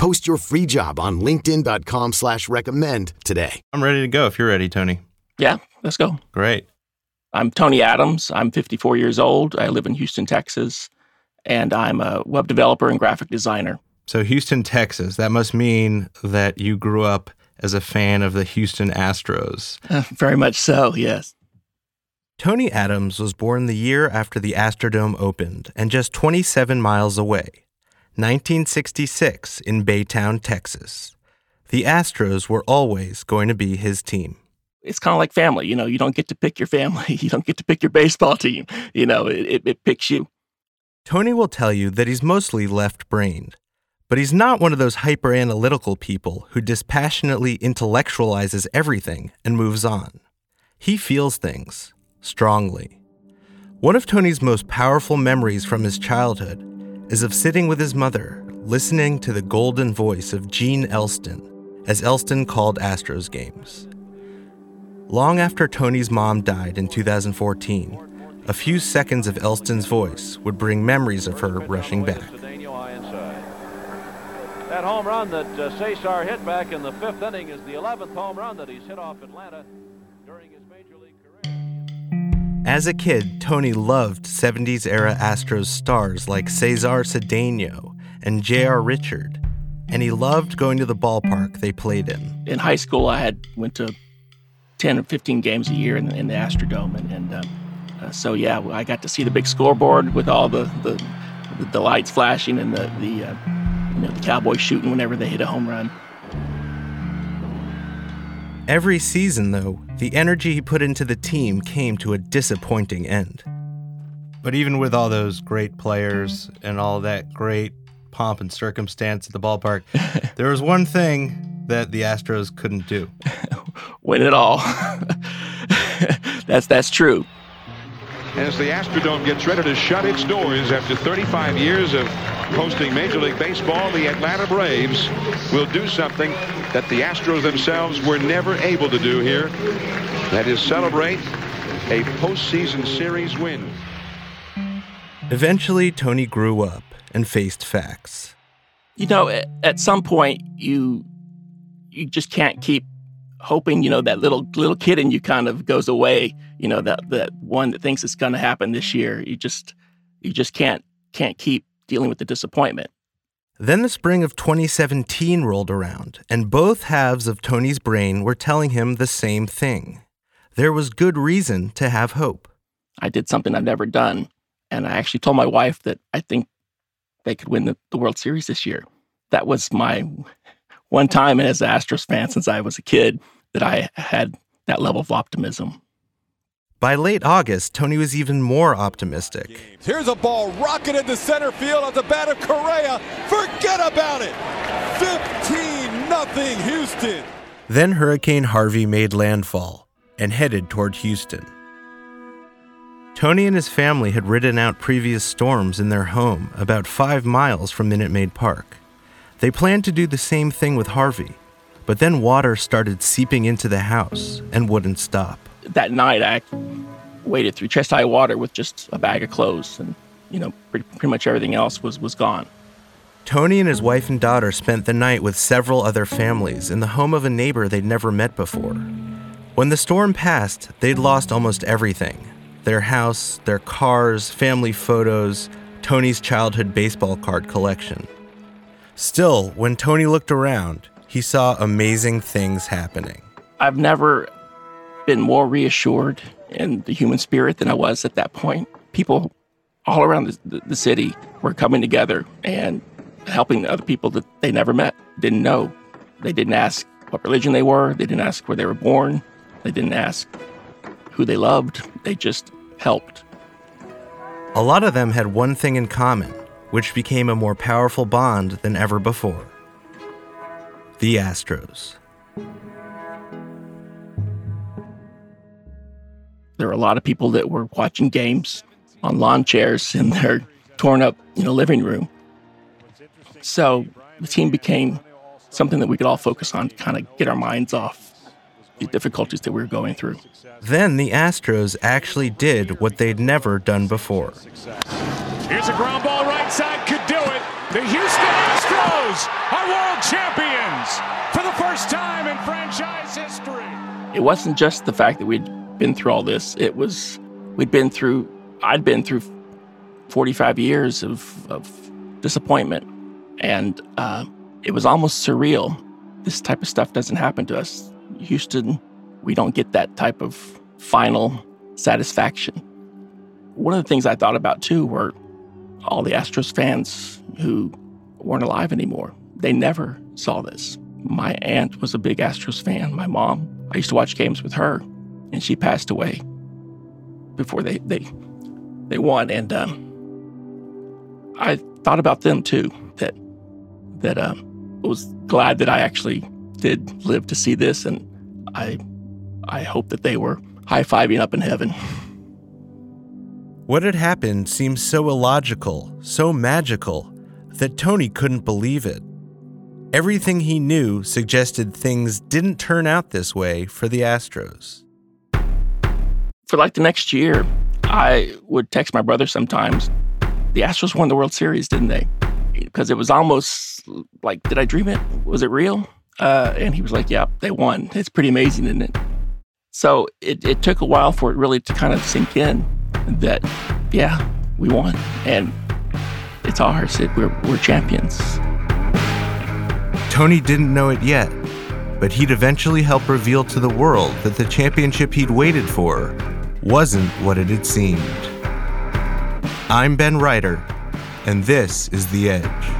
Post your free job on LinkedIn.com slash recommend today. I'm ready to go if you're ready, Tony. Yeah, let's go. Great. I'm Tony Adams. I'm 54 years old. I live in Houston, Texas, and I'm a web developer and graphic designer. So, Houston, Texas, that must mean that you grew up as a fan of the Houston Astros. Uh, very much so, yes. Tony Adams was born the year after the Astrodome opened and just 27 miles away, 1966 in Baytown, Texas. The Astros were always going to be his team. It's kind of like family. You know, you don't get to pick your family. You don't get to pick your baseball team. You know, it, it, it picks you. Tony will tell you that he's mostly left brained, but he's not one of those hyper analytical people who dispassionately intellectualizes everything and moves on. He feels things strongly. One of Tony's most powerful memories from his childhood is of sitting with his mother, listening to the golden voice of Gene Elston as Elston called Astros games. Long after Tony's mom died in 2014, a few seconds of Elston's voice would bring memories of her rushing back. That home run that uh, Cesar hit back in the fifth inning is the 11th home run that he's hit off Atlanta during his major. As a kid, Tony loved 70s era Astros stars like Cesar Cedeno and J.R. Richard, and he loved going to the ballpark they played in. In high school, I had went to 10 or 15 games a year in the, in the Astrodome, and, and um, uh, so yeah, I got to see the big scoreboard with all the the, the lights flashing and the the uh, you know the Cowboys shooting whenever they hit a home run. Every season, though, the energy he put into the team came to a disappointing end. But even with all those great players and all that great pomp and circumstance at the ballpark, there was one thing that the Astros couldn't do. Win it all. that's that's true. As the Astrodome gets ready to shut its doors after 35 years of hosting Major League Baseball, the Atlanta Braves will do something that the Astros themselves were never able to do here. That is celebrate a postseason series win. Eventually, Tony grew up and faced facts. You know, at, at some point, you you just can't keep hoping. You know, that little mm. little kid in you kind of goes away. You know, that that one that thinks it's going to happen this year. You just you just can't can't keep dealing with the disappointment. Then the spring of 2017 rolled around, and both halves of Tony's brain were telling him the same thing. There was good reason to have hope. I did something I've never done. And I actually told my wife that I think they could win the, the World Series this year. That was my one time as an Astros fan since I was a kid that I had that level of optimism. By late August, Tony was even more optimistic. Here's a ball rocketed to center field at the bat of Correa. Forget about it. 15 nothing Houston. Then Hurricane Harvey made landfall and headed toward Houston. Tony and his family had ridden out previous storms in their home about five miles from Minute Maid Park. They planned to do the same thing with Harvey, but then water started seeping into the house and wouldn't stop. That night, I waded through chest high water with just a bag of clothes, and you know, pretty, pretty much everything else was was gone. Tony and his wife and daughter spent the night with several other families in the home of a neighbor they'd never met before. When the storm passed, they'd lost almost everything their house, their cars, family photos, Tony's childhood baseball card collection. Still, when Tony looked around, he saw amazing things happening. I've never been more reassured in the human spirit than I was at that point. People all around the, the, city were coming together and helping other people that they never met, didn't know. They didn't ask what religion they were, they didn't ask where they were born, they didn't ask who they loved, they just helped. A lot of them had one thing in common, which became a more powerful bond than ever before the Astros. There were a lot of people that were watching games on lawn chairs in their torn up, you know, living room. So the team became something that we could all focus on to kind of get our minds off the difficulties that we were going through. Then the Astros actually did what they'd never done before. Here's a ground ball right side, could do it. The Houston Astros are world champions for the first time in franchise history. It wasn't just the fact that we'd been through all this, it was, we'd been through, I'd been through 45 years of, of disappointment. And uh, it was almost surreal. This type of stuff doesn't happen to us. Houston, we don't get that type of final satisfaction. One of the things I thought about too were all the Astros fans who weren't alive anymore. They never saw this. My aunt was a big Astros fan. My mom, I used to watch games with her, and she passed away before they they they won. And um, I thought about them too. That that um, was glad that I actually did live to see this, and I I hope that they were high fiving up in heaven. What had happened seemed so illogical, so magical, that Tony couldn't believe it. Everything he knew suggested things didn't turn out this way for the Astros. For like the next year, I would text my brother sometimes. The Astros won the World Series, didn't they? Because it was almost like, did I dream it? Was it real? Uh, and he was like, yeah, they won. It's pretty amazing, isn't it? So it, it took a while for it really to kind of sink in that, yeah, we won. And it's ours. It, we're, we're champions. Tony didn't know it yet, but he'd eventually help reveal to the world that the championship he'd waited for wasn't what it had seemed. I'm Ben Reiter, and this is The Edge.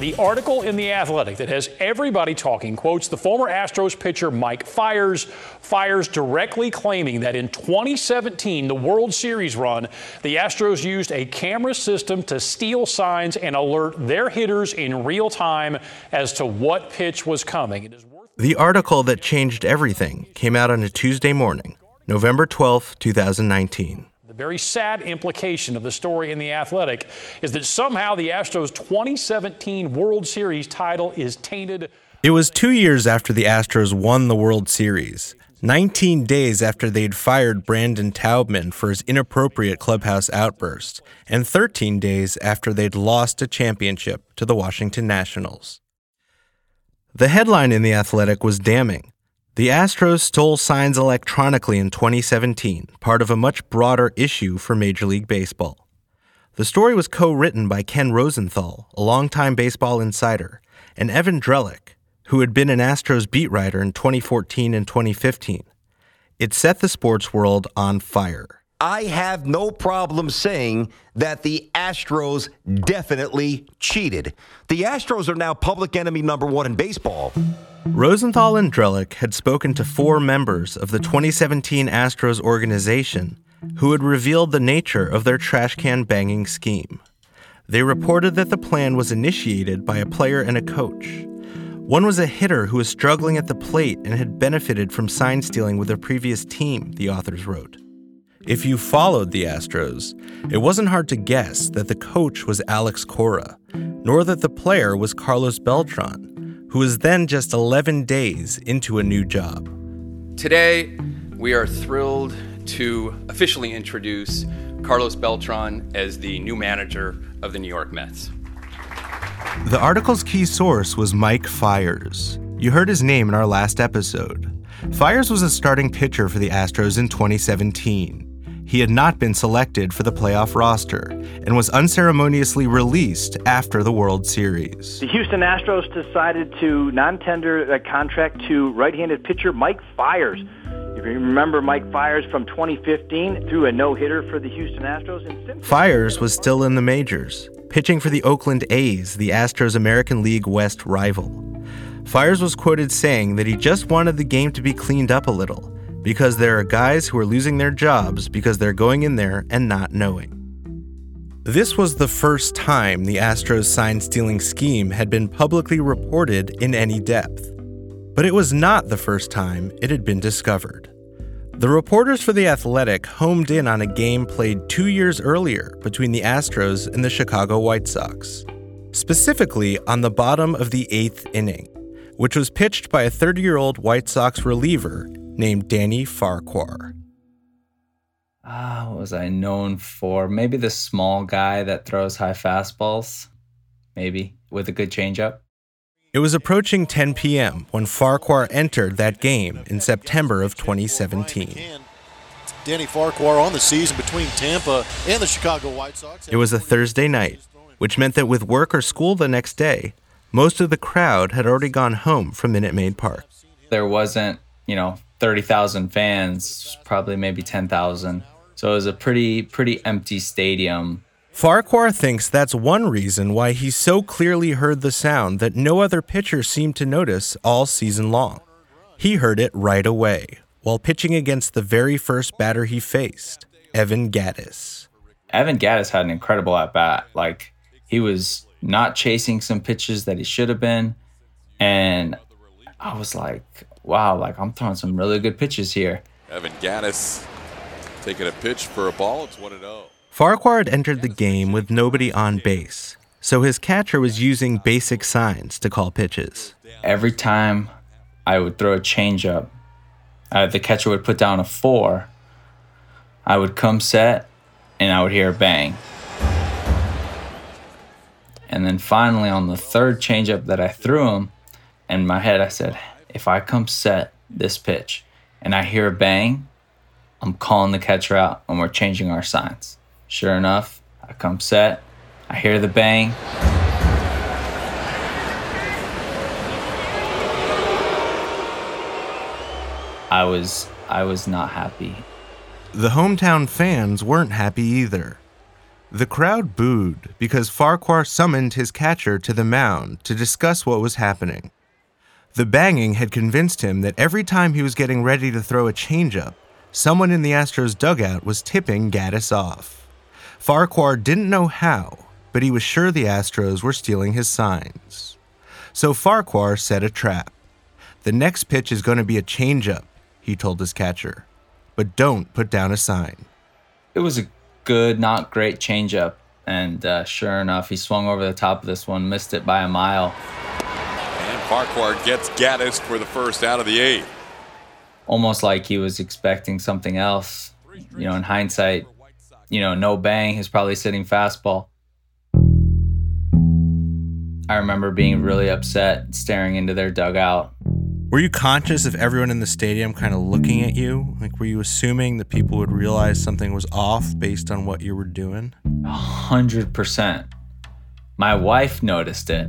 The article in The Athletic that has everybody talking quotes the former Astros pitcher Mike Fiers, Fiers directly claiming that in 2017, the World Series run, the Astros used a camera system to steal signs and alert their hitters in real time as to what pitch was coming. The article that changed everything came out on a Tuesday morning, November 12, 2019. Very sad implication of the story in The Athletic is that somehow the Astros' 2017 World Series title is tainted. It was two years after the Astros won the World Series, 19 days after they'd fired Brandon Taubman for his inappropriate clubhouse outburst, and 13 days after they'd lost a championship to the Washington Nationals. The headline in The Athletic was damning. The Astros stole signs electronically in 2017, part of a much broader issue for Major League Baseball. The story was co written by Ken Rosenthal, a longtime baseball insider, and Evan Drellich, who had been an Astros beat writer in 2014 and 2015. It set the sports world on fire. I have no problem saying that the Astros definitely cheated. The Astros are now public enemy number one in baseball. Rosenthal and Drellich had spoken to four members of the 2017 Astros organization who had revealed the nature of their trash can banging scheme. They reported that the plan was initiated by a player and a coach. One was a hitter who was struggling at the plate and had benefited from sign stealing with a previous team, the authors wrote. If you followed the Astros, it wasn't hard to guess that the coach was Alex Cora, nor that the player was Carlos Beltran, who was then just 11 days into a new job. Today, we are thrilled to officially introduce Carlos Beltran as the new manager of the New York Mets. The article's key source was Mike Fiers. You heard his name in our last episode. Fiers was a starting pitcher for the Astros in 2017. He had not been selected for the playoff roster and was unceremoniously released after the World Series. The Houston Astros decided to non tender a contract to right handed pitcher Mike Fiers. If you remember Mike Fiers from 2015, threw a no hitter for the Houston Astros. And Fiers was still in the majors, pitching for the Oakland A's, the Astros' American League West rival. Fiers was quoted saying that he just wanted the game to be cleaned up a little because there are guys who are losing their jobs because they're going in there and not knowing. This was the first time the Astros sign stealing scheme had been publicly reported in any depth. But it was not the first time it had been discovered. The reporters for The Athletic homed in on a game played two years earlier between the Astros and the Chicago White Sox, specifically on the bottom of the eighth inning, which was pitched by a 30 year old White Sox reliever named Danny Farquhar. Ah, what was I known for? Maybe the small guy that throws high fastballs, maybe with a good changeup. It was approaching 10 p.m. when Farquhar entered that game in September of 2017. Danny Farquhar on the season between Tampa and the Chicago White Sox. It was a Thursday night, which meant that with work or school the next day, most of the crowd had already gone home from Minute Maid Park. There wasn't, you know, 30,000 fans, probably maybe 10,000. So it was a pretty pretty empty stadium. Farquhar thinks that's one reason why he so clearly heard the sound that no other pitcher seemed to notice all season long. He heard it right away while pitching against the very first batter he faced, Evan Gattis. Evan Gattis had an incredible at bat. Like he was not chasing some pitches that he should have been. And I was like, wow, like I'm throwing some really good pitches here. Evan Gattis taking a pitch for a ball. It's 1 0. Farquhar had entered the game with nobody on base, so his catcher was using basic signs to call pitches. Every time I would throw a changeup, uh, the catcher would put down a four. I would come set, and I would hear a bang. And then finally, on the third changeup that I threw him, in my head, I said, if I come set this pitch and I hear a bang, I'm calling the catcher out and we're changing our signs. Sure enough, I come set, I hear the bang. I was I was not happy. The hometown fans weren't happy either. The crowd booed because Farquhar summoned his catcher to the mound to discuss what was happening. The banging had convinced him that every time he was getting ready to throw a changeup, someone in the Astros dugout was tipping Gattis off. Farquhar didn't know how, but he was sure the Astros were stealing his signs. So Farquhar set a trap. The next pitch is going to be a changeup, he told his catcher, but don't put down a sign. It was a good, not great changeup, and uh, sure enough, he swung over the top of this one, missed it by a mile. And Farquhar gets Gattis for the first out of the eighth. Almost like he was expecting something else. You know, in hindsight, you know, no bang, he's probably sitting fastball. I remember being really upset, staring into their dugout. Were you conscious of everyone in the stadium kind of looking at you? Like, were you assuming that people would realize something was off based on what you were doing? A hundred percent. My wife noticed it,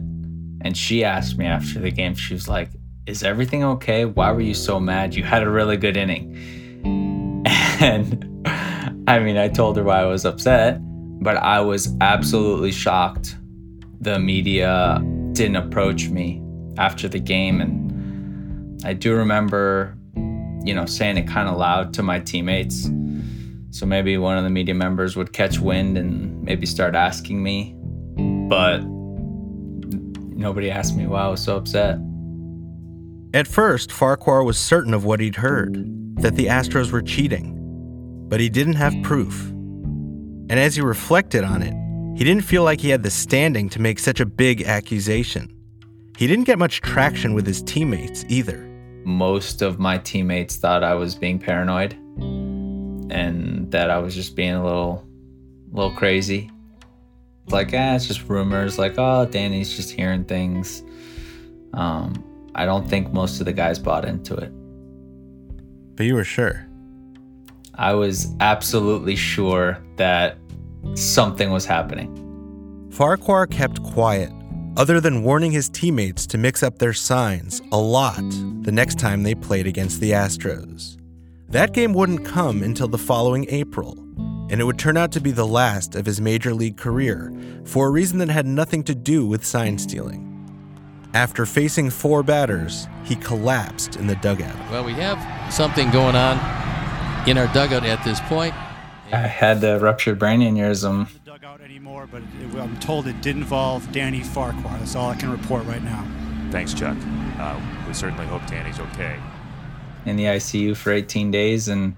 and she asked me after the game, she was like, Is everything okay? Why were you so mad? You had a really good inning. And I mean, I told her why I was upset, but I was absolutely shocked. The media didn't approach me after the game. And I do remember, you know, saying it kind of loud to my teammates. So maybe one of the media members would catch wind and maybe start asking me. But nobody asked me why I was so upset. At first, Farquhar was certain of what he'd heard that the Astros were cheating. but he didn't have proof. And as he reflected on it, he didn't feel like he had the standing to make such a big accusation. He didn't get much traction with his teammates either. Most of my teammates thought I was being paranoid and that I was just being a little little crazy. Like, ah, it's just rumors. Like, oh, Danny's just hearing things. Um, I don't think most of the guys bought into it. But you were sure. I was absolutely sure that something was happening. Farquhar kept quiet, other than warning his teammates to mix up their signs a lot the next time they played against the Astros. That game wouldn't come until the following April, and it would turn out to be the last of his major league career for a reason that had nothing to do with sign stealing. After facing four batters, he collapsed in the dugout. Well, we have something going on in our dugout at this point. I had the ruptured brain aneurysm. Dugout Anymore, but it, I'm told it did involve Danny Farquhar. That's all I can report right now. Thanks, Chuck. Uh, we certainly hope Danny's okay. In the ICU for 18 days and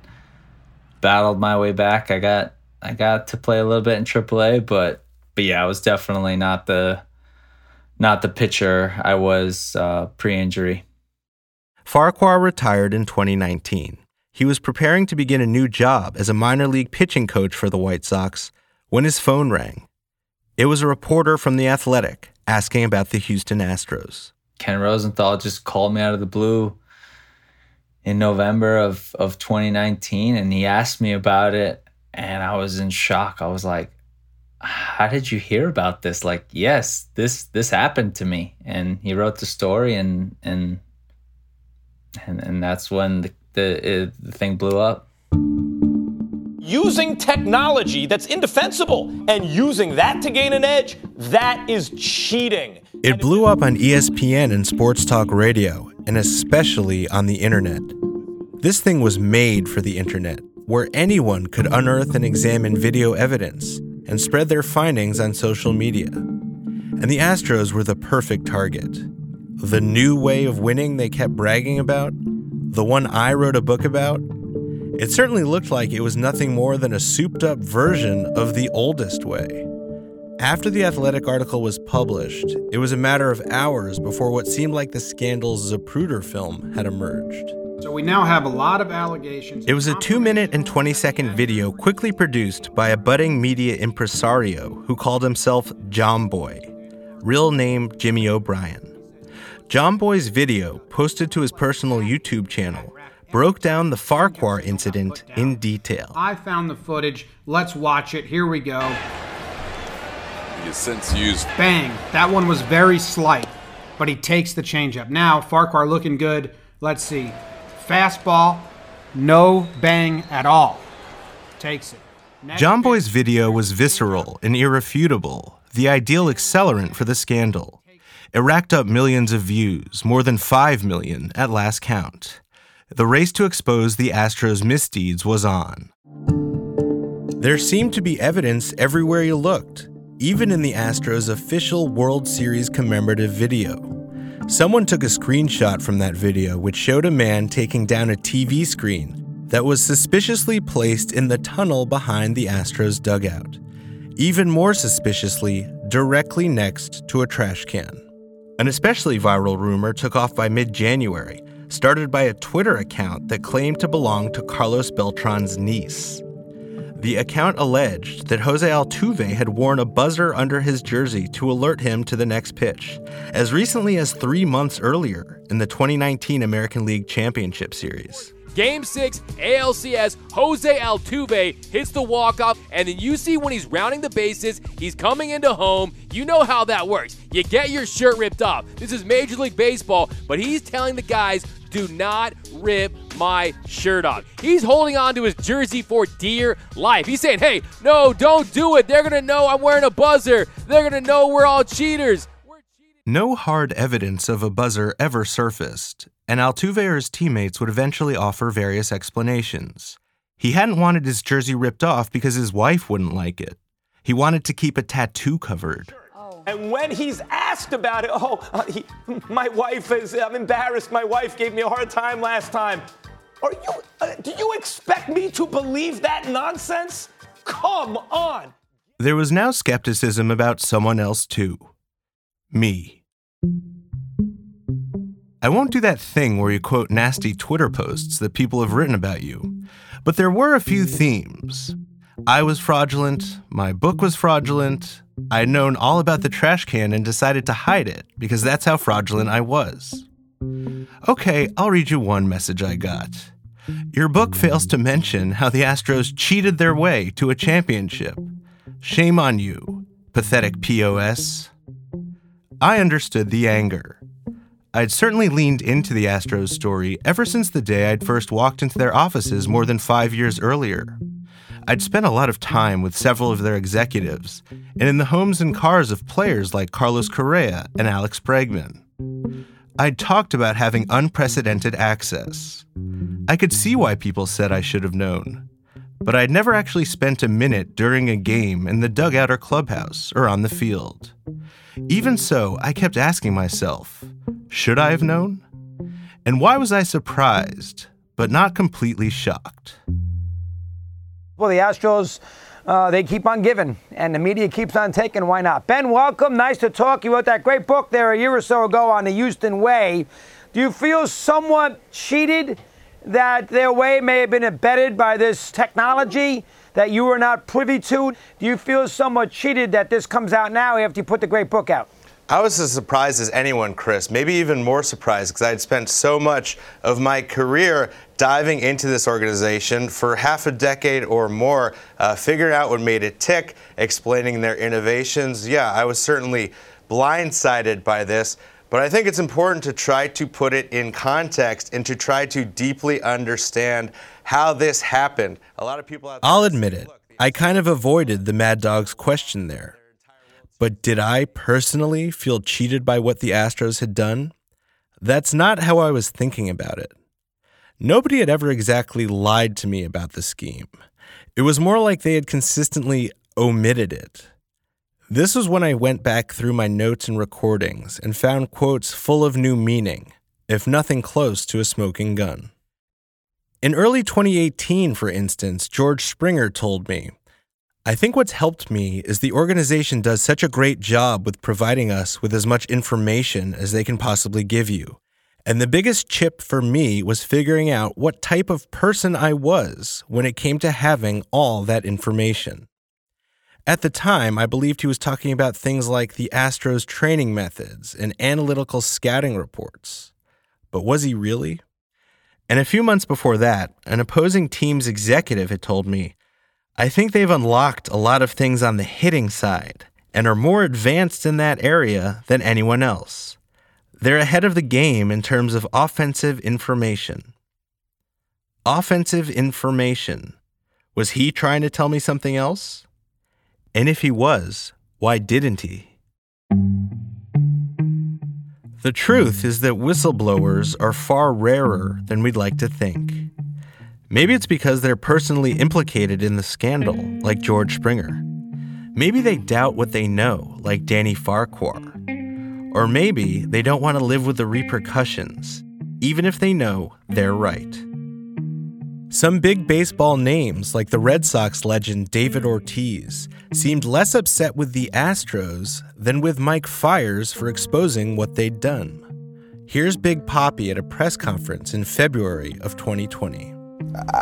battled my way back. I got I got to play a little bit in AAA, but but yeah, I was definitely not the not the pitcher I was uh, pre-injury. Farquhar retired in 2019. He was preparing to begin a new job as a minor league pitching coach for the White Sox when his phone rang. It was a reporter from The Athletic asking about the Houston Astros. Ken Rosenthal just called me out of the blue in November of, of 2019 and he asked me about it and I was in shock. I was like, how did you hear about this? Like, yes, this this happened to me. And he wrote the story and and and, and that's when the, the, it, the thing blew up. Using technology that's indefensible and using that to gain an edge, that is cheating. It blew up on ESPN and Sports Talk Radio, and especially on the internet. This thing was made for the internet, where anyone could unearth and examine video evidence and spread their findings on social media. And the Astros were the perfect target. The new way of winning they kept bragging about, the one I wrote a book about, it certainly looked like it was nothing more than a souped up version of the oldest way. After the Athletic article was published, it was a matter of hours before what seemed like the scandal's Zapruder film had emerged. So we now have a lot of allegations. It was a two minute and 20 second video quickly produced by a budding media impresario who called himself Jomboy, real name Jimmy O'Brien. Jomboy's video, posted to his personal YouTube channel, broke down the Farquhar incident in detail. I found the footage. Let's watch it. Here we go. He has since used. Bang. That one was very slight, but he takes the changeup. Now, Farquhar looking good. Let's see. Fastball, no bang at all. Takes it. Jomboy's video was visceral and irrefutable, the ideal accelerant for the scandal. It racked up millions of views, more than 5 million at last count. The race to expose the Astros' misdeeds was on. There seemed to be evidence everywhere you looked, even in the Astros' official World Series commemorative video. Someone took a screenshot from that video which showed a man taking down a TV screen that was suspiciously placed in the tunnel behind the Astros dugout. Even more suspiciously, directly next to a trash can. An especially viral rumor took off by mid January, started by a Twitter account that claimed to belong to Carlos Beltran's niece. The account alleged that Jose Altuve had worn a buzzer under his jersey to alert him to the next pitch, as recently as three months earlier in the 2019 American League Championship Series. Game six, ALCS, Jose Altuve hits the walk-off, and then you see when he's rounding the bases, he's coming into home. You know how that works. You get your shirt ripped off. This is Major League Baseball, but he's telling the guys, do not rip my shirt off. He's holding on to his jersey for dear life. He's saying, hey, no, don't do it. They're going to know I'm wearing a buzzer. They're going to know we're all cheaters. No hard evidence of a buzzer ever surfaced, and Altuve or his teammates would eventually offer various explanations. He hadn't wanted his jersey ripped off because his wife wouldn't like it. He wanted to keep a tattoo covered. And when he's asked about it, oh, uh, he, my wife is, I'm embarrassed. My wife gave me a hard time last time. Are you? Uh, do you expect me to believe that nonsense? Come on. There was now skepticism about someone else, too me. I won't do that thing where you quote nasty Twitter posts that people have written about you, but there were a few themes. I was fraudulent, my book was fraudulent, I'd known all about the trash can and decided to hide it because that's how fraudulent I was. Okay, I'll read you one message I got. Your book fails to mention how the Astros cheated their way to a championship. Shame on you, pathetic POS. I understood the anger. I'd certainly leaned into the Astros story ever since the day I'd first walked into their offices more than five years earlier. I'd spent a lot of time with several of their executives, and in the homes and cars of players like Carlos Correa and Alex Bregman. I'd talked about having unprecedented access. I could see why people said I should have known, but I'd never actually spent a minute during a game in the dugout or clubhouse or on the field. Even so, I kept asking myself, should I have known? And why was I surprised, but not completely shocked? Well, the Astros, uh, they keep on giving, and the media keeps on taking. Why not? Ben, welcome. Nice to talk. You wrote that great book there a year or so ago on the Houston Way. Do you feel somewhat cheated that their way may have been embedded by this technology that you were not privy to? Do you feel somewhat cheated that this comes out now after you put the great book out? I was as surprised as anyone, Chris, maybe even more surprised because I had spent so much of my career diving into this organization for half a decade or more, uh, figuring out what made it tick, explaining their innovations. Yeah, I was certainly blindsided by this. But I think it's important to try to put it in context and to try to deeply understand how this happened. A lot of people I'll admit it. I kind of avoided the Mad Dog's question there. But did I personally feel cheated by what the Astros had done? That's not how I was thinking about it. Nobody had ever exactly lied to me about the scheme. It was more like they had consistently omitted it. This was when I went back through my notes and recordings and found quotes full of new meaning, if nothing close to a smoking gun. In early 2018, for instance, George Springer told me I think what's helped me is the organization does such a great job with providing us with as much information as they can possibly give you. And the biggest chip for me was figuring out what type of person I was when it came to having all that information. At the time, I believed he was talking about things like the Astros training methods and analytical scouting reports. But was he really? And a few months before that, an opposing team's executive had told me I think they've unlocked a lot of things on the hitting side and are more advanced in that area than anyone else. They're ahead of the game in terms of offensive information. Offensive information. Was he trying to tell me something else? And if he was, why didn't he? The truth is that whistleblowers are far rarer than we'd like to think. Maybe it's because they're personally implicated in the scandal, like George Springer. Maybe they doubt what they know, like Danny Farquhar. Or maybe they don't want to live with the repercussions, even if they know they're right. Some big baseball names, like the Red Sox legend David Ortiz, seemed less upset with the Astros than with Mike Fiers for exposing what they'd done. Here's Big Poppy at a press conference in February of 2020.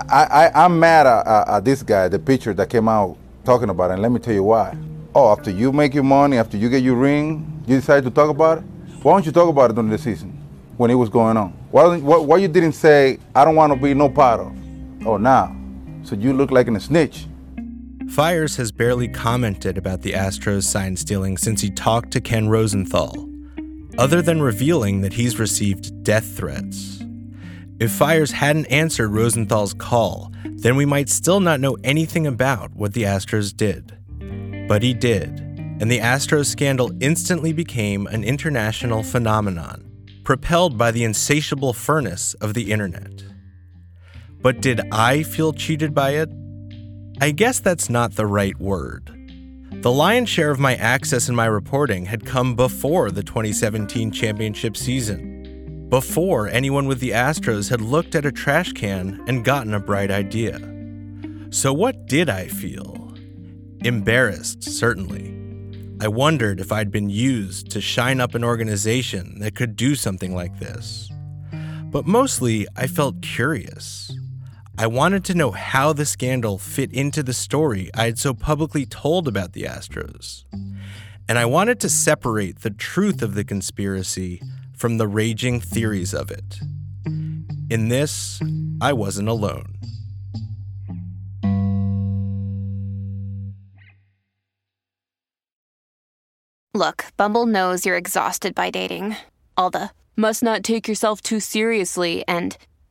I, I, am mad at, at, this guy, the pitcher that came out talking about it, and let me tell you why. Oh, after you make your money, after you get your ring, you decide to talk about it? Why don't you talk about it during the season when it was going on? Why, why, why you didn't say, I don't want to be no part of? Oh, now. So you look like a snitch. Fiers has barely commented about the Astros sign stealing since he talked to Ken Rosenthal, other than revealing that he's received death threats. If Fiers hadn't answered Rosenthal's call, then we might still not know anything about what the Astros did. But he did, and the Astros scandal instantly became an international phenomenon, propelled by the insatiable furnace of the internet. But did I feel cheated by it? I guess that's not the right word. The lion's share of my access and my reporting had come before the 2017 championship season. before anyone with the Astros had looked at a trash can and gotten a bright idea. So, what did I feel? Embarrassed, certainly. I wondered if I'd been used to shine up an organization that could do something like this. But mostly, I felt curious. I wanted to know how the scandal fit into the story I had so publicly told about the Astros. And I wanted to separate the truth of the conspiracy from the raging theories of it. In this, I wasn't alone. Look, Bumble knows you're exhausted by dating. All the must not take yourself too seriously and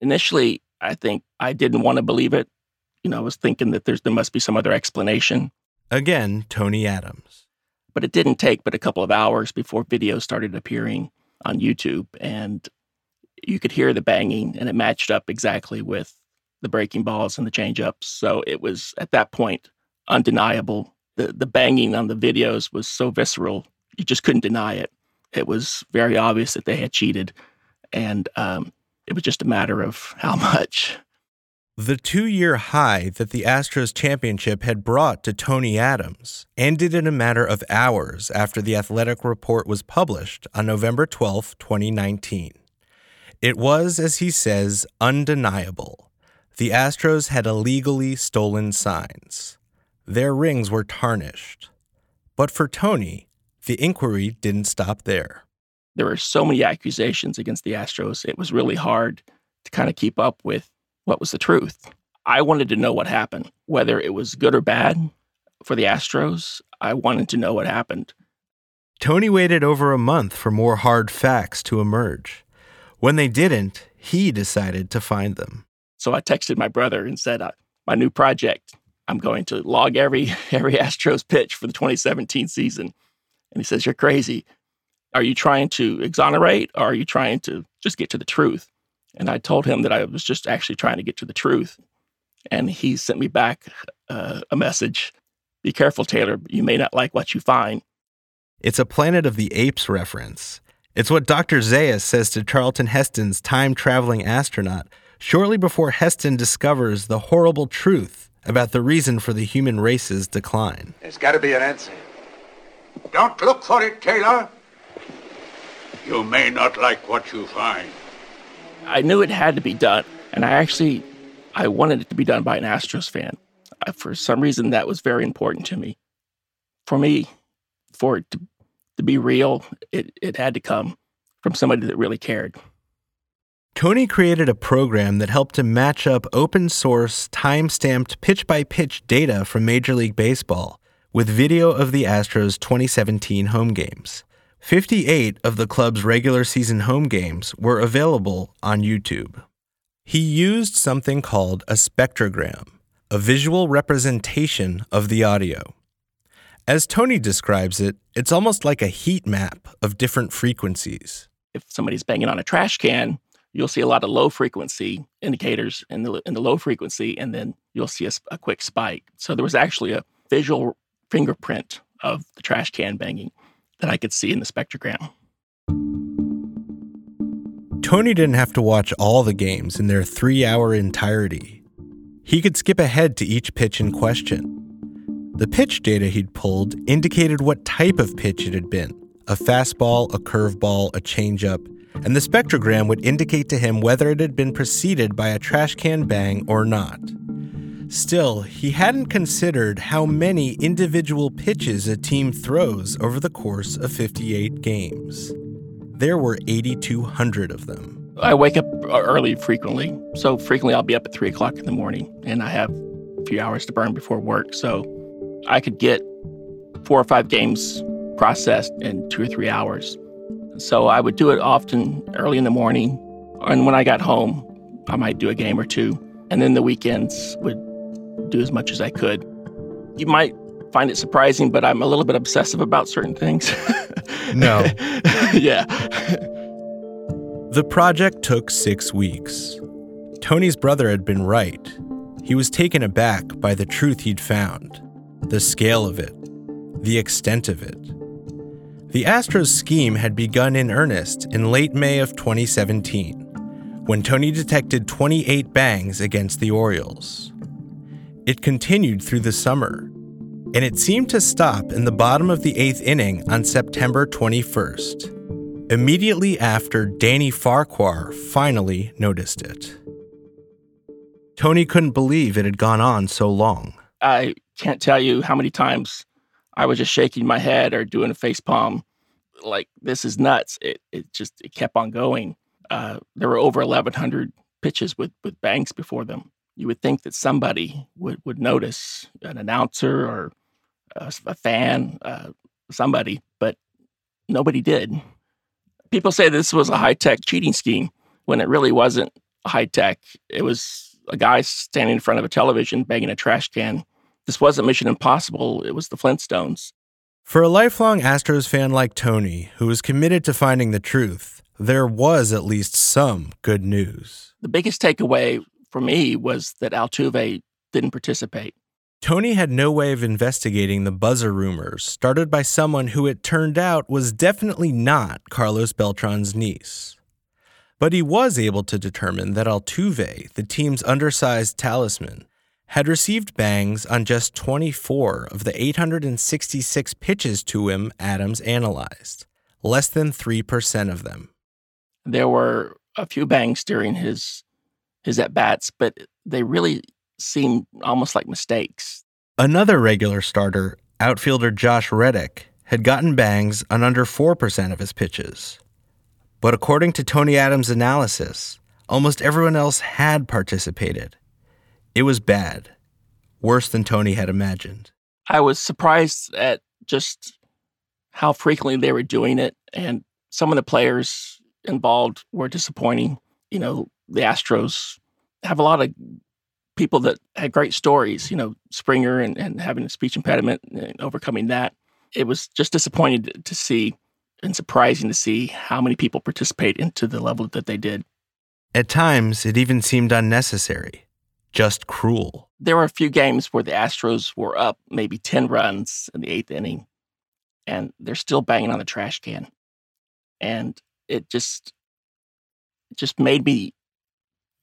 Initially, I think I didn't want to believe it. You know, I was thinking that there's there must be some other explanation. Again, Tony Adams. But it didn't take but a couple of hours before videos started appearing on YouTube and you could hear the banging and it matched up exactly with the breaking balls and the changeups. So it was at that point undeniable. The the banging on the videos was so visceral, you just couldn't deny it. It was very obvious that they had cheated. And um, it was just a matter of how much. The two year high that the Astros championship had brought to Tony Adams ended in a matter of hours after the athletic report was published on November 12, 2019. It was, as he says, undeniable. The Astros had illegally stolen signs. Their rings were tarnished. But for Tony, the inquiry didn't stop there there were so many accusations against the Astros. It was really hard to kind of keep up with what was the truth. I wanted to know what happened, whether it was good or bad for the Astros. I wanted to know what happened. Tony waited over a month for more hard facts to emerge. When they didn't, he decided to find them. So I texted my brother and said, uh, "My new project. I'm going to log every every Astros pitch for the 2017 season." And he says, "You're crazy. Are you trying to exonerate or are you trying to just get to the truth? And I told him that I was just actually trying to get to the truth. And he sent me back uh, a message Be careful, Taylor. You may not like what you find. It's a Planet of the Apes reference. It's what Dr. Zaius says to Charlton Heston's time traveling astronaut shortly before Heston discovers the horrible truth about the reason for the human race's decline. There's got to be an answer. Don't look for it, Taylor. You may not like what you find. I knew it had to be done, and I actually I wanted it to be done by an Astros fan. I, for some reason, that was very important to me. For me, for it to, to be real, it, it had to come from somebody that really cared. Tony created a program that helped him match up open source, time stamped pitch by pitch data from Major League Baseball with video of the Astros' 2017 home games. 58 of the club's regular season home games were available on YouTube. He used something called a spectrogram, a visual representation of the audio. As Tony describes it, it's almost like a heat map of different frequencies. If somebody's banging on a trash can, you'll see a lot of low frequency indicators in the in the low frequency, and then you'll see a, a quick spike. So there was actually a visual fingerprint of the trash can banging that I could see in the spectrogram. Tony didn't have to watch all the games in their three hour entirety. He could skip ahead to each pitch in question. The pitch data he'd pulled indicated what type of pitch it had been a fastball, a curveball, a changeup, and the spectrogram would indicate to him whether it had been preceded by a trash can bang or not. Still, he hadn't considered how many individual pitches a team throws over the course of 58 games. There were 8,200 of them. I wake up early frequently. So frequently I'll be up at three o'clock in the morning and I have a few hours to burn before work. So I could get four or five games processed in two or three hours. So I would do it often early in the morning. And when I got home, I might do a game or two. And then the weekends would do as much as I could. You might find it surprising, but I'm a little bit obsessive about certain things. No. yeah. The project took six weeks. Tony's brother had been right. He was taken aback by the truth he'd found, the scale of it, the extent of it. The Astros scheme had begun in earnest in late May of 2017, when Tony detected 28 bangs against the Orioles. It continued through the summer, and it seemed to stop in the bottom of the eighth inning on September 21st immediately after Danny Farquhar finally noticed it. Tony couldn't believe it had gone on so long. I can't tell you how many times I was just shaking my head or doing a face palm. Like, this is nuts. It, it just it kept on going. Uh, there were over 1,100 pitches with, with banks before them. You would think that somebody would, would notice, an announcer or a, a fan, uh, somebody, but nobody did. People say this was a high tech cheating scheme when it really wasn't high tech. It was a guy standing in front of a television banging a trash can. This wasn't Mission Impossible, it was the Flintstones. For a lifelong Astros fan like Tony, who was committed to finding the truth, there was at least some good news. The biggest takeaway for me was that Altuve didn't participate. Tony had no way of investigating the buzzer rumors started by someone who it turned out was definitely not Carlos Beltran's niece. But he was able to determine that Altuve, the team's undersized talisman, had received bangs on just 24 of the 866 pitches to him Adams analyzed, less than 3% of them. There were a few bangs during his his at bats, but they really seemed almost like mistakes. Another regular starter, outfielder Josh Reddick, had gotten bangs on under 4% of his pitches. But according to Tony Adams' analysis, almost everyone else had participated. It was bad, worse than Tony had imagined. I was surprised at just how frequently they were doing it, and some of the players involved were disappointing. You know, the Astros have a lot of people that had great stories, you know, Springer and, and having a speech impediment and overcoming that. It was just disappointing to see and surprising to see how many people participate into the level that they did. At times, it even seemed unnecessary, just cruel. There were a few games where the Astros were up maybe 10 runs in the eighth inning, and they're still banging on the trash can. And it just, just made me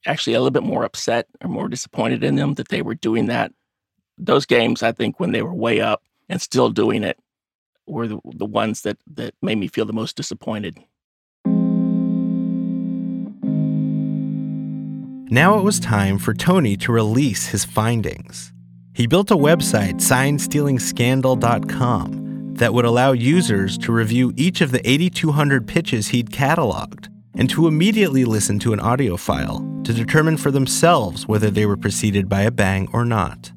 actually a little bit more upset or more disappointed in them that they were doing that. Those games, I think, when they were way up and still doing it, were the, the ones that, that made me feel the most disappointed. Now it was time for Tony to release his findings. He built a website, signstealingscandal.com, that would allow users to review each of the 8,200 pitches he'd cataloged and to immediately listen to an audio file to determine for themselves whether they were preceded by a bang or not.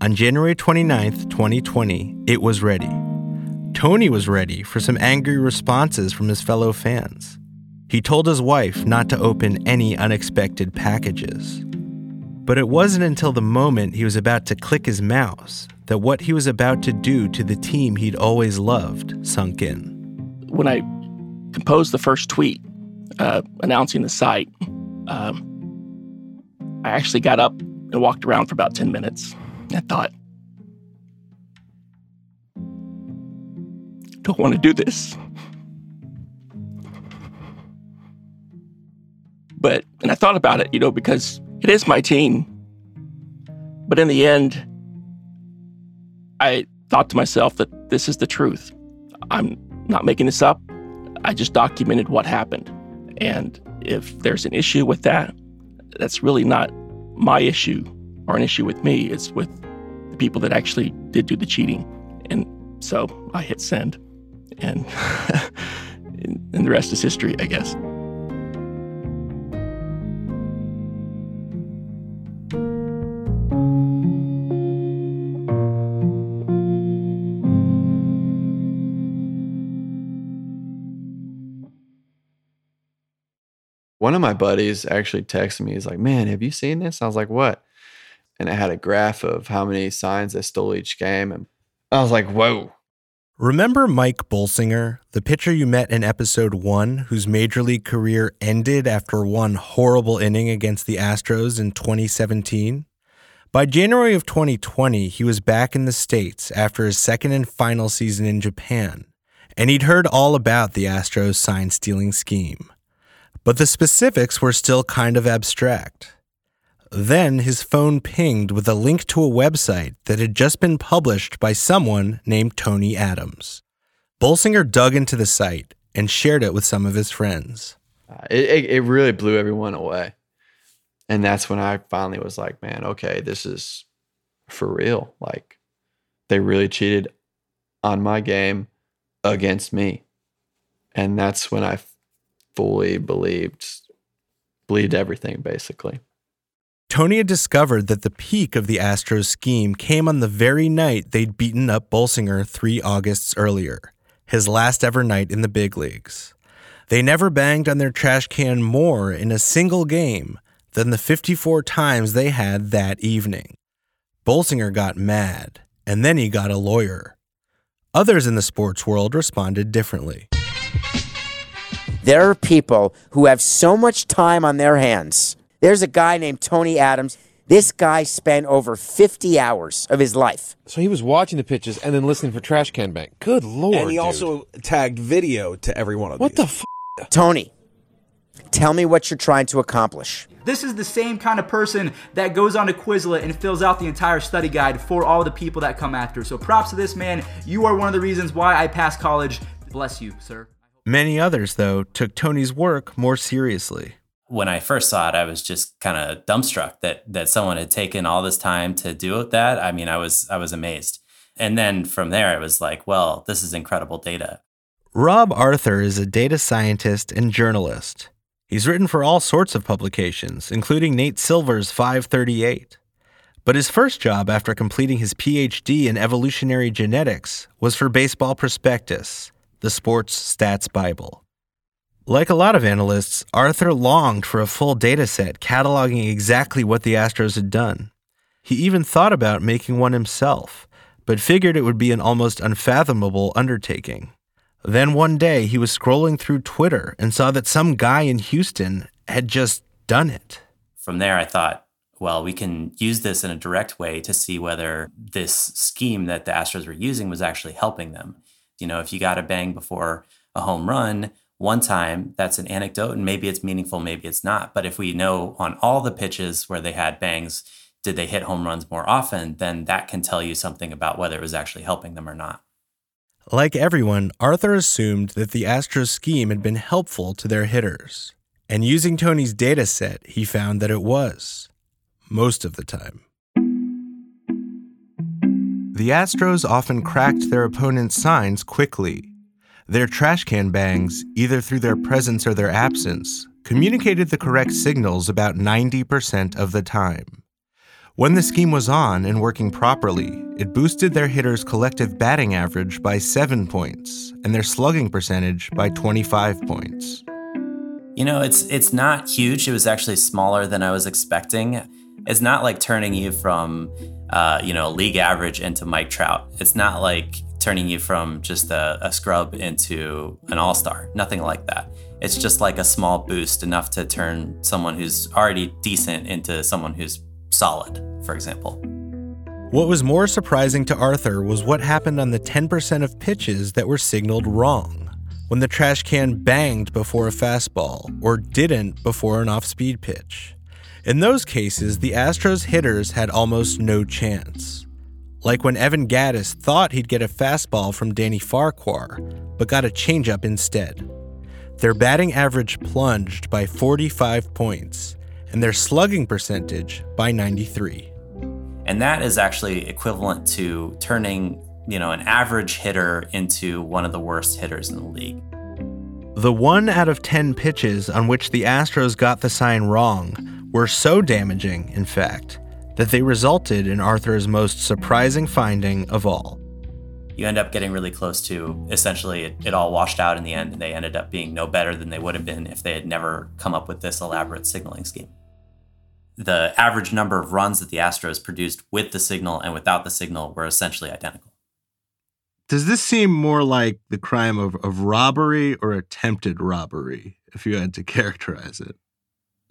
On January 29, 2020, it was ready. Tony was ready for some angry responses from his fellow fans. He told his wife not to open any unexpected packages. But it wasn't until the moment he was about to click his mouse that what he was about to do to the team he'd always loved sunk in. When I composed the first tweet uh, announcing the site, um, I actually got up and walked around for about 10 minutes. I thought, don't want to do this. But, and I thought about it, you know, because it is my team. But in the end, I thought to myself that this is the truth. I'm not making this up. I just documented what happened. And if there's an issue with that, that's really not my issue. or an issue with me. It's with the people that actually did do the cheating. And so I hit send, and and the rest is history, I guess. One of my buddies actually texted me. He's like, "Man, have you seen this?" I was like, "What?" And it had a graph of how many signs they stole each game, and I was like, "Whoa!" Remember Mike Bolsinger, the pitcher you met in episode one, whose major league career ended after one horrible inning against the Astros in 2017? By January of 2020, he was back in the States after his second and final season in Japan, and he'd heard all about the Astros sign stealing scheme. But the specifics were still kind of abstract. Then his phone pinged with a link to a website that had just been published by someone named Tony Adams. Bolsinger dug into the site and shared it with some of his friends. Uh, it, it, it really blew everyone away. And that's when I finally was like, man, okay, this is for real. Like, they really cheated on my game against me. And that's when I fully believed, believed everything basically. Tony had discovered that the peak of the Astros scheme came on the very night they'd beaten up Bolsinger three Augusts earlier, his last ever night in the big leagues. They never banged on their trash can more in a single game than the 54 times they had that evening. Bolsinger got mad, and then he got a lawyer. Others in the sports world responded differently. There are people who have so much time on their hands. There's a guy named Tony Adams. This guy spent over 50 hours of his life. So he was watching the pitches and then listening for trash can Bank. Good lord! And he dude. also tagged video to every one of what these. What the f- Tony, tell me what you're trying to accomplish. This is the same kind of person that goes on to Quizlet and fills out the entire study guide for all the people that come after. So props to this man. You are one of the reasons why I passed college. Bless you, sir. Many others, though, took Tony's work more seriously. When I first saw it, I was just kind of dumbstruck that that someone had taken all this time to do that. I mean, I was I was amazed. And then from there, it was like, well, this is incredible data. Rob Arthur is a data scientist and journalist. He's written for all sorts of publications, including Nate Silver's 538. But his first job after completing his PhD in evolutionary genetics was for Baseball Prospectus, the sports stats Bible. Like a lot of analysts, Arthur longed for a full data set cataloging exactly what the Astros had done. He even thought about making one himself, but figured it would be an almost unfathomable undertaking. Then one day he was scrolling through Twitter and saw that some guy in Houston had just done it. From there, I thought, well, we can use this in a direct way to see whether this scheme that the Astros were using was actually helping them. You know, if you got a bang before a home run one time, that's an anecdote, and maybe it's meaningful, maybe it's not. But if we know on all the pitches where they had bangs, did they hit home runs more often, then that can tell you something about whether it was actually helping them or not. Like everyone, Arthur assumed that the Astros scheme had been helpful to their hitters. And using Tony's data set, he found that it was. Most of the time. The Astros often cracked their opponent's signs quickly. Their trash can bangs, either through their presence or their absence, communicated the correct signals about 90% of the time. When the scheme was on and working properly, it boosted their hitters' collective batting average by 7 points and their slugging percentage by 25 points. You know, it's it's not huge. It was actually smaller than I was expecting. It's not like turning you from uh, you know, league average into Mike Trout. It's not like turning you from just a, a scrub into an all star. Nothing like that. It's just like a small boost, enough to turn someone who's already decent into someone who's solid, for example. What was more surprising to Arthur was what happened on the 10% of pitches that were signaled wrong. When the trash can banged before a fastball or didn't before an off speed pitch. In those cases, the Astros hitters had almost no chance. Like when Evan Gattis thought he'd get a fastball from Danny Farquhar, but got a changeup instead. Their batting average plunged by 45 points, and their slugging percentage by 93. And that is actually equivalent to turning, you know, an average hitter into one of the worst hitters in the league. The one out of 10 pitches on which the Astros got the sign wrong were so damaging, in fact, that they resulted in Arthur's most surprising finding of all. You end up getting really close to essentially it, it all washed out in the end, and they ended up being no better than they would have been if they had never come up with this elaborate signaling scheme. The average number of runs that the Astros produced with the signal and without the signal were essentially identical. Does this seem more like the crime of, of robbery or attempted robbery, if you had to characterize it?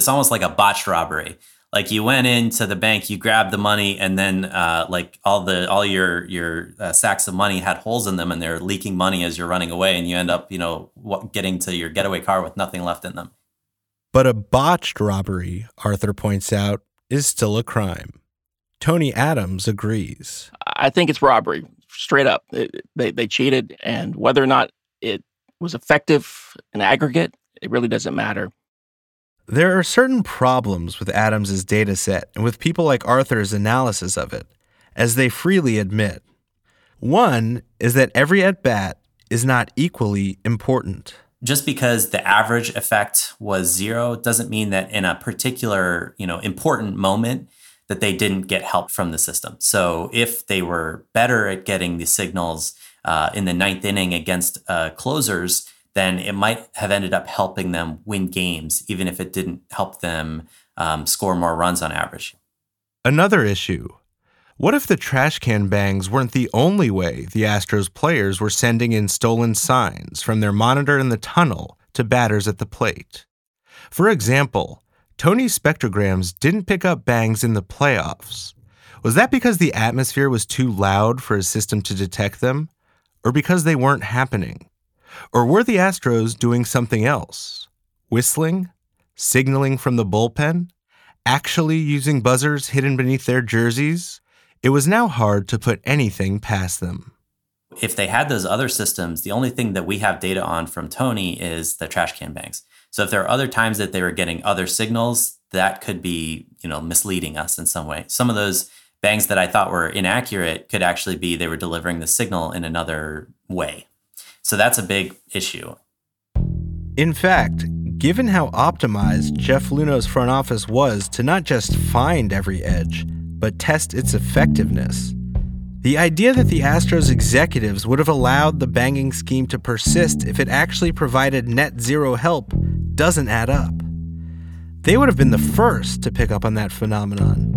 It's almost like a botched robbery. Like you went into the bank, you grabbed the money, and then uh, like all the all your your uh, sacks of money had holes in them, and they're leaking money as you're running away, and you end up, you know, getting to your getaway car with nothing left in them. But a botched robbery, Arthur points out, is still a crime. Tony Adams agrees. I think it's robbery, straight up. they, they cheated, and whether or not it was effective in aggregate, it really doesn't matter. There are certain problems with Adams's dataset and with people like Arthur's analysis of it, as they freely admit. One is that every at bat is not equally important just because the average effect was zero doesn't mean that in a particular, you know, important moment that they didn't get help from the system. So if they were better at getting the signals uh, in the ninth inning against uh, closers, then it might have ended up helping them win games, even if it didn't help them um, score more runs on average. Another issue what if the trash can bangs weren't the only way the Astros players were sending in stolen signs from their monitor in the tunnel to batters at the plate? For example, Tony's spectrograms didn't pick up bangs in the playoffs. Was that because the atmosphere was too loud for his system to detect them? Or because they weren't happening? Or were the Astros doing something else? Whistling? Signaling from the bullpen? Actually using buzzers hidden beneath their jerseys? It was now hard to put anything past them. If they had those other systems, the only thing that we have data on from Tony is the trash can banks. So if there are other times that they were getting other signals, that could be, you know, misleading us in some way. Some of those bangs that I thought were inaccurate could actually be they were delivering the signal in another way. So that's a big issue. In fact, given how optimized Jeff Luhnow's front office was to not just find every edge, but test its effectiveness. The idea that the Astros executives would have allowed the banging scheme to persist if it actually provided net zero help doesn't add up. They would have been the first to pick up on that phenomenon,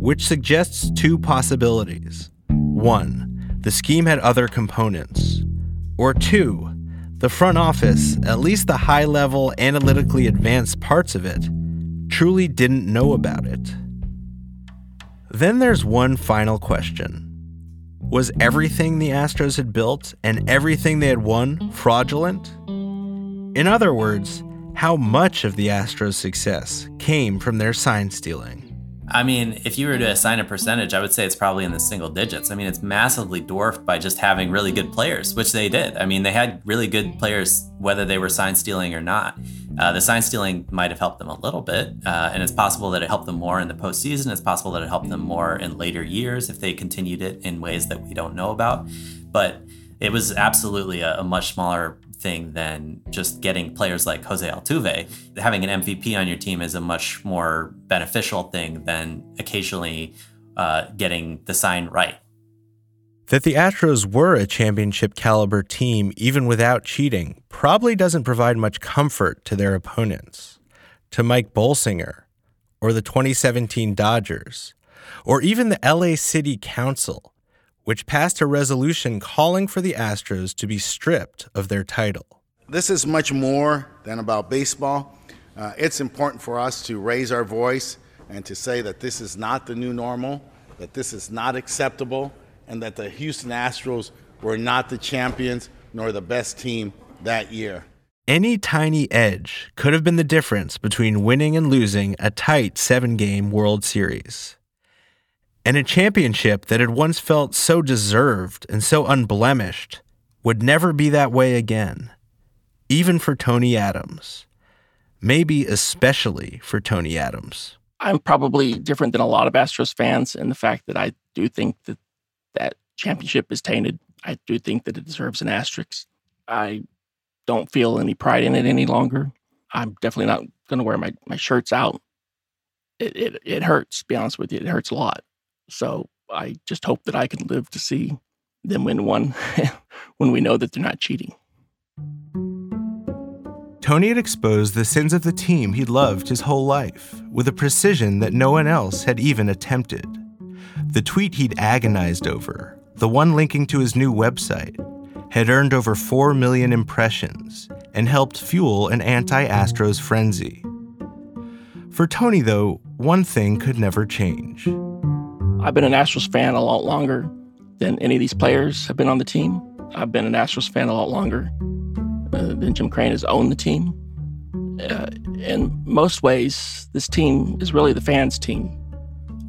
which suggests two possibilities. One, the scheme had other components. Or two, the front office, at least the high level, analytically advanced parts of it, truly didn't know about it. Then there's one final question Was everything the Astros had built and everything they had won fraudulent? In other words, how much of the Astros' success came from their sign stealing? I mean, if you were to assign a percentage, I would say it's probably in the single digits. I mean, it's massively dwarfed by just having really good players, which they did. I mean, they had really good players, whether they were sign stealing or not. Uh, the sign stealing might have helped them a little bit, uh, and it's possible that it helped them more in the postseason. It's possible that it helped them more in later years if they continued it in ways that we don't know about. But it was absolutely a, a much smaller thing than just getting players like Jose Altuve. Having an MVP on your team is a much more beneficial thing than occasionally uh, getting the sign right. That the Astros were a championship caliber team, even without cheating, probably doesn't provide much comfort to their opponents, to Mike Bolsinger, or the 2017 Dodgers, or even the LA City Council, which passed a resolution calling for the Astros to be stripped of their title. This is much more than about baseball. Uh, it's important for us to raise our voice and to say that this is not the new normal, that this is not acceptable, and that the Houston Astros were not the champions nor the best team that year. Any tiny edge could have been the difference between winning and losing a tight seven game World Series and a championship that had once felt so deserved and so unblemished would never be that way again, even for Tony Adams. Maybe especially for Tony Adams. I'm probably different than a lot of Astros fans in the fact that I do think that that championship is tainted. I do think that it deserves an asterisk. I don't feel any pride in it any longer. I'm definitely not going to wear my, my shirts out. It, it, it hurts, to be honest with you. It hurts a lot. So I just hope that I can live to see them win one when we know that they're not cheating. Tony had exposed the sins of the team he'd loved his whole life with a precision that no one else had even attempted. The tweet he'd agonized over, the one linking to his new website, had earned over 4 million impressions and helped fuel an anti Astros frenzy. For Tony, though, one thing could never change. I've been an Astros fan a lot longer than any of these players have been on the team. I've been an Astros fan a lot longer uh, than Jim Crane has owned the team. Uh, in most ways, this team is really the fans' team.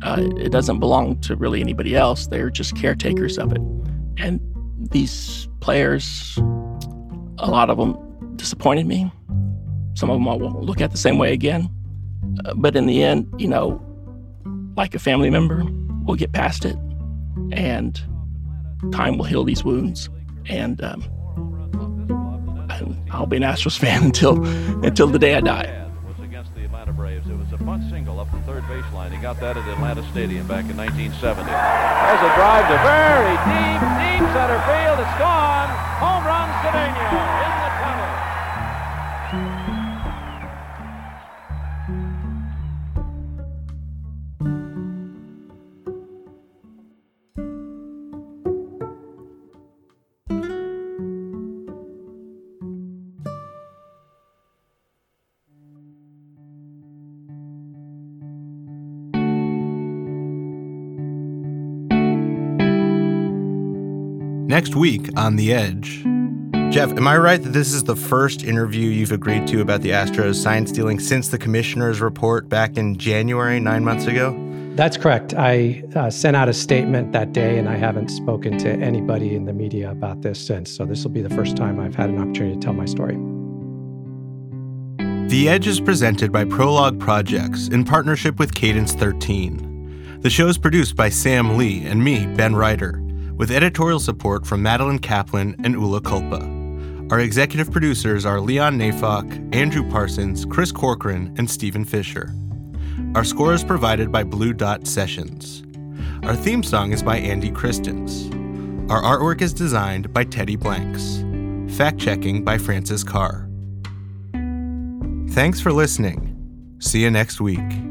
Uh, it doesn't belong to really anybody else. They're just caretakers of it. And these players, a lot of them disappointed me. Some of them I won't look at the same way again. Uh, but in the end, you know, like a family member, we'll get past it. And time will heal these wounds. And um, I'll be an Astros fan until until the day I die. Bunt single up the third baseline. He got that at Atlanta Stadium back in 1970. There's a drive to very deep, deep center field. It's gone. Home run, Cedeno Next week on The Edge. Jeff, am I right that this is the first interview you've agreed to about the Astros sign stealing since the commissioner's report back in January, nine months ago? That's correct. I uh, sent out a statement that day, and I haven't spoken to anybody in the media about this since. So this will be the first time I've had an opportunity to tell my story. The Edge is presented by Prologue Projects in partnership with Cadence 13. The show is produced by Sam Lee and me, Ben Reiter with editorial support from Madeline Kaplan and Ula Kulpa. Our executive producers are Leon Neyfakh, Andrew Parsons, Chris Corcoran, and Stephen Fisher. Our score is provided by Blue Dot Sessions. Our theme song is by Andy Christens. Our artwork is designed by Teddy Blanks. Fact checking by Francis Carr. Thanks for listening. See you next week.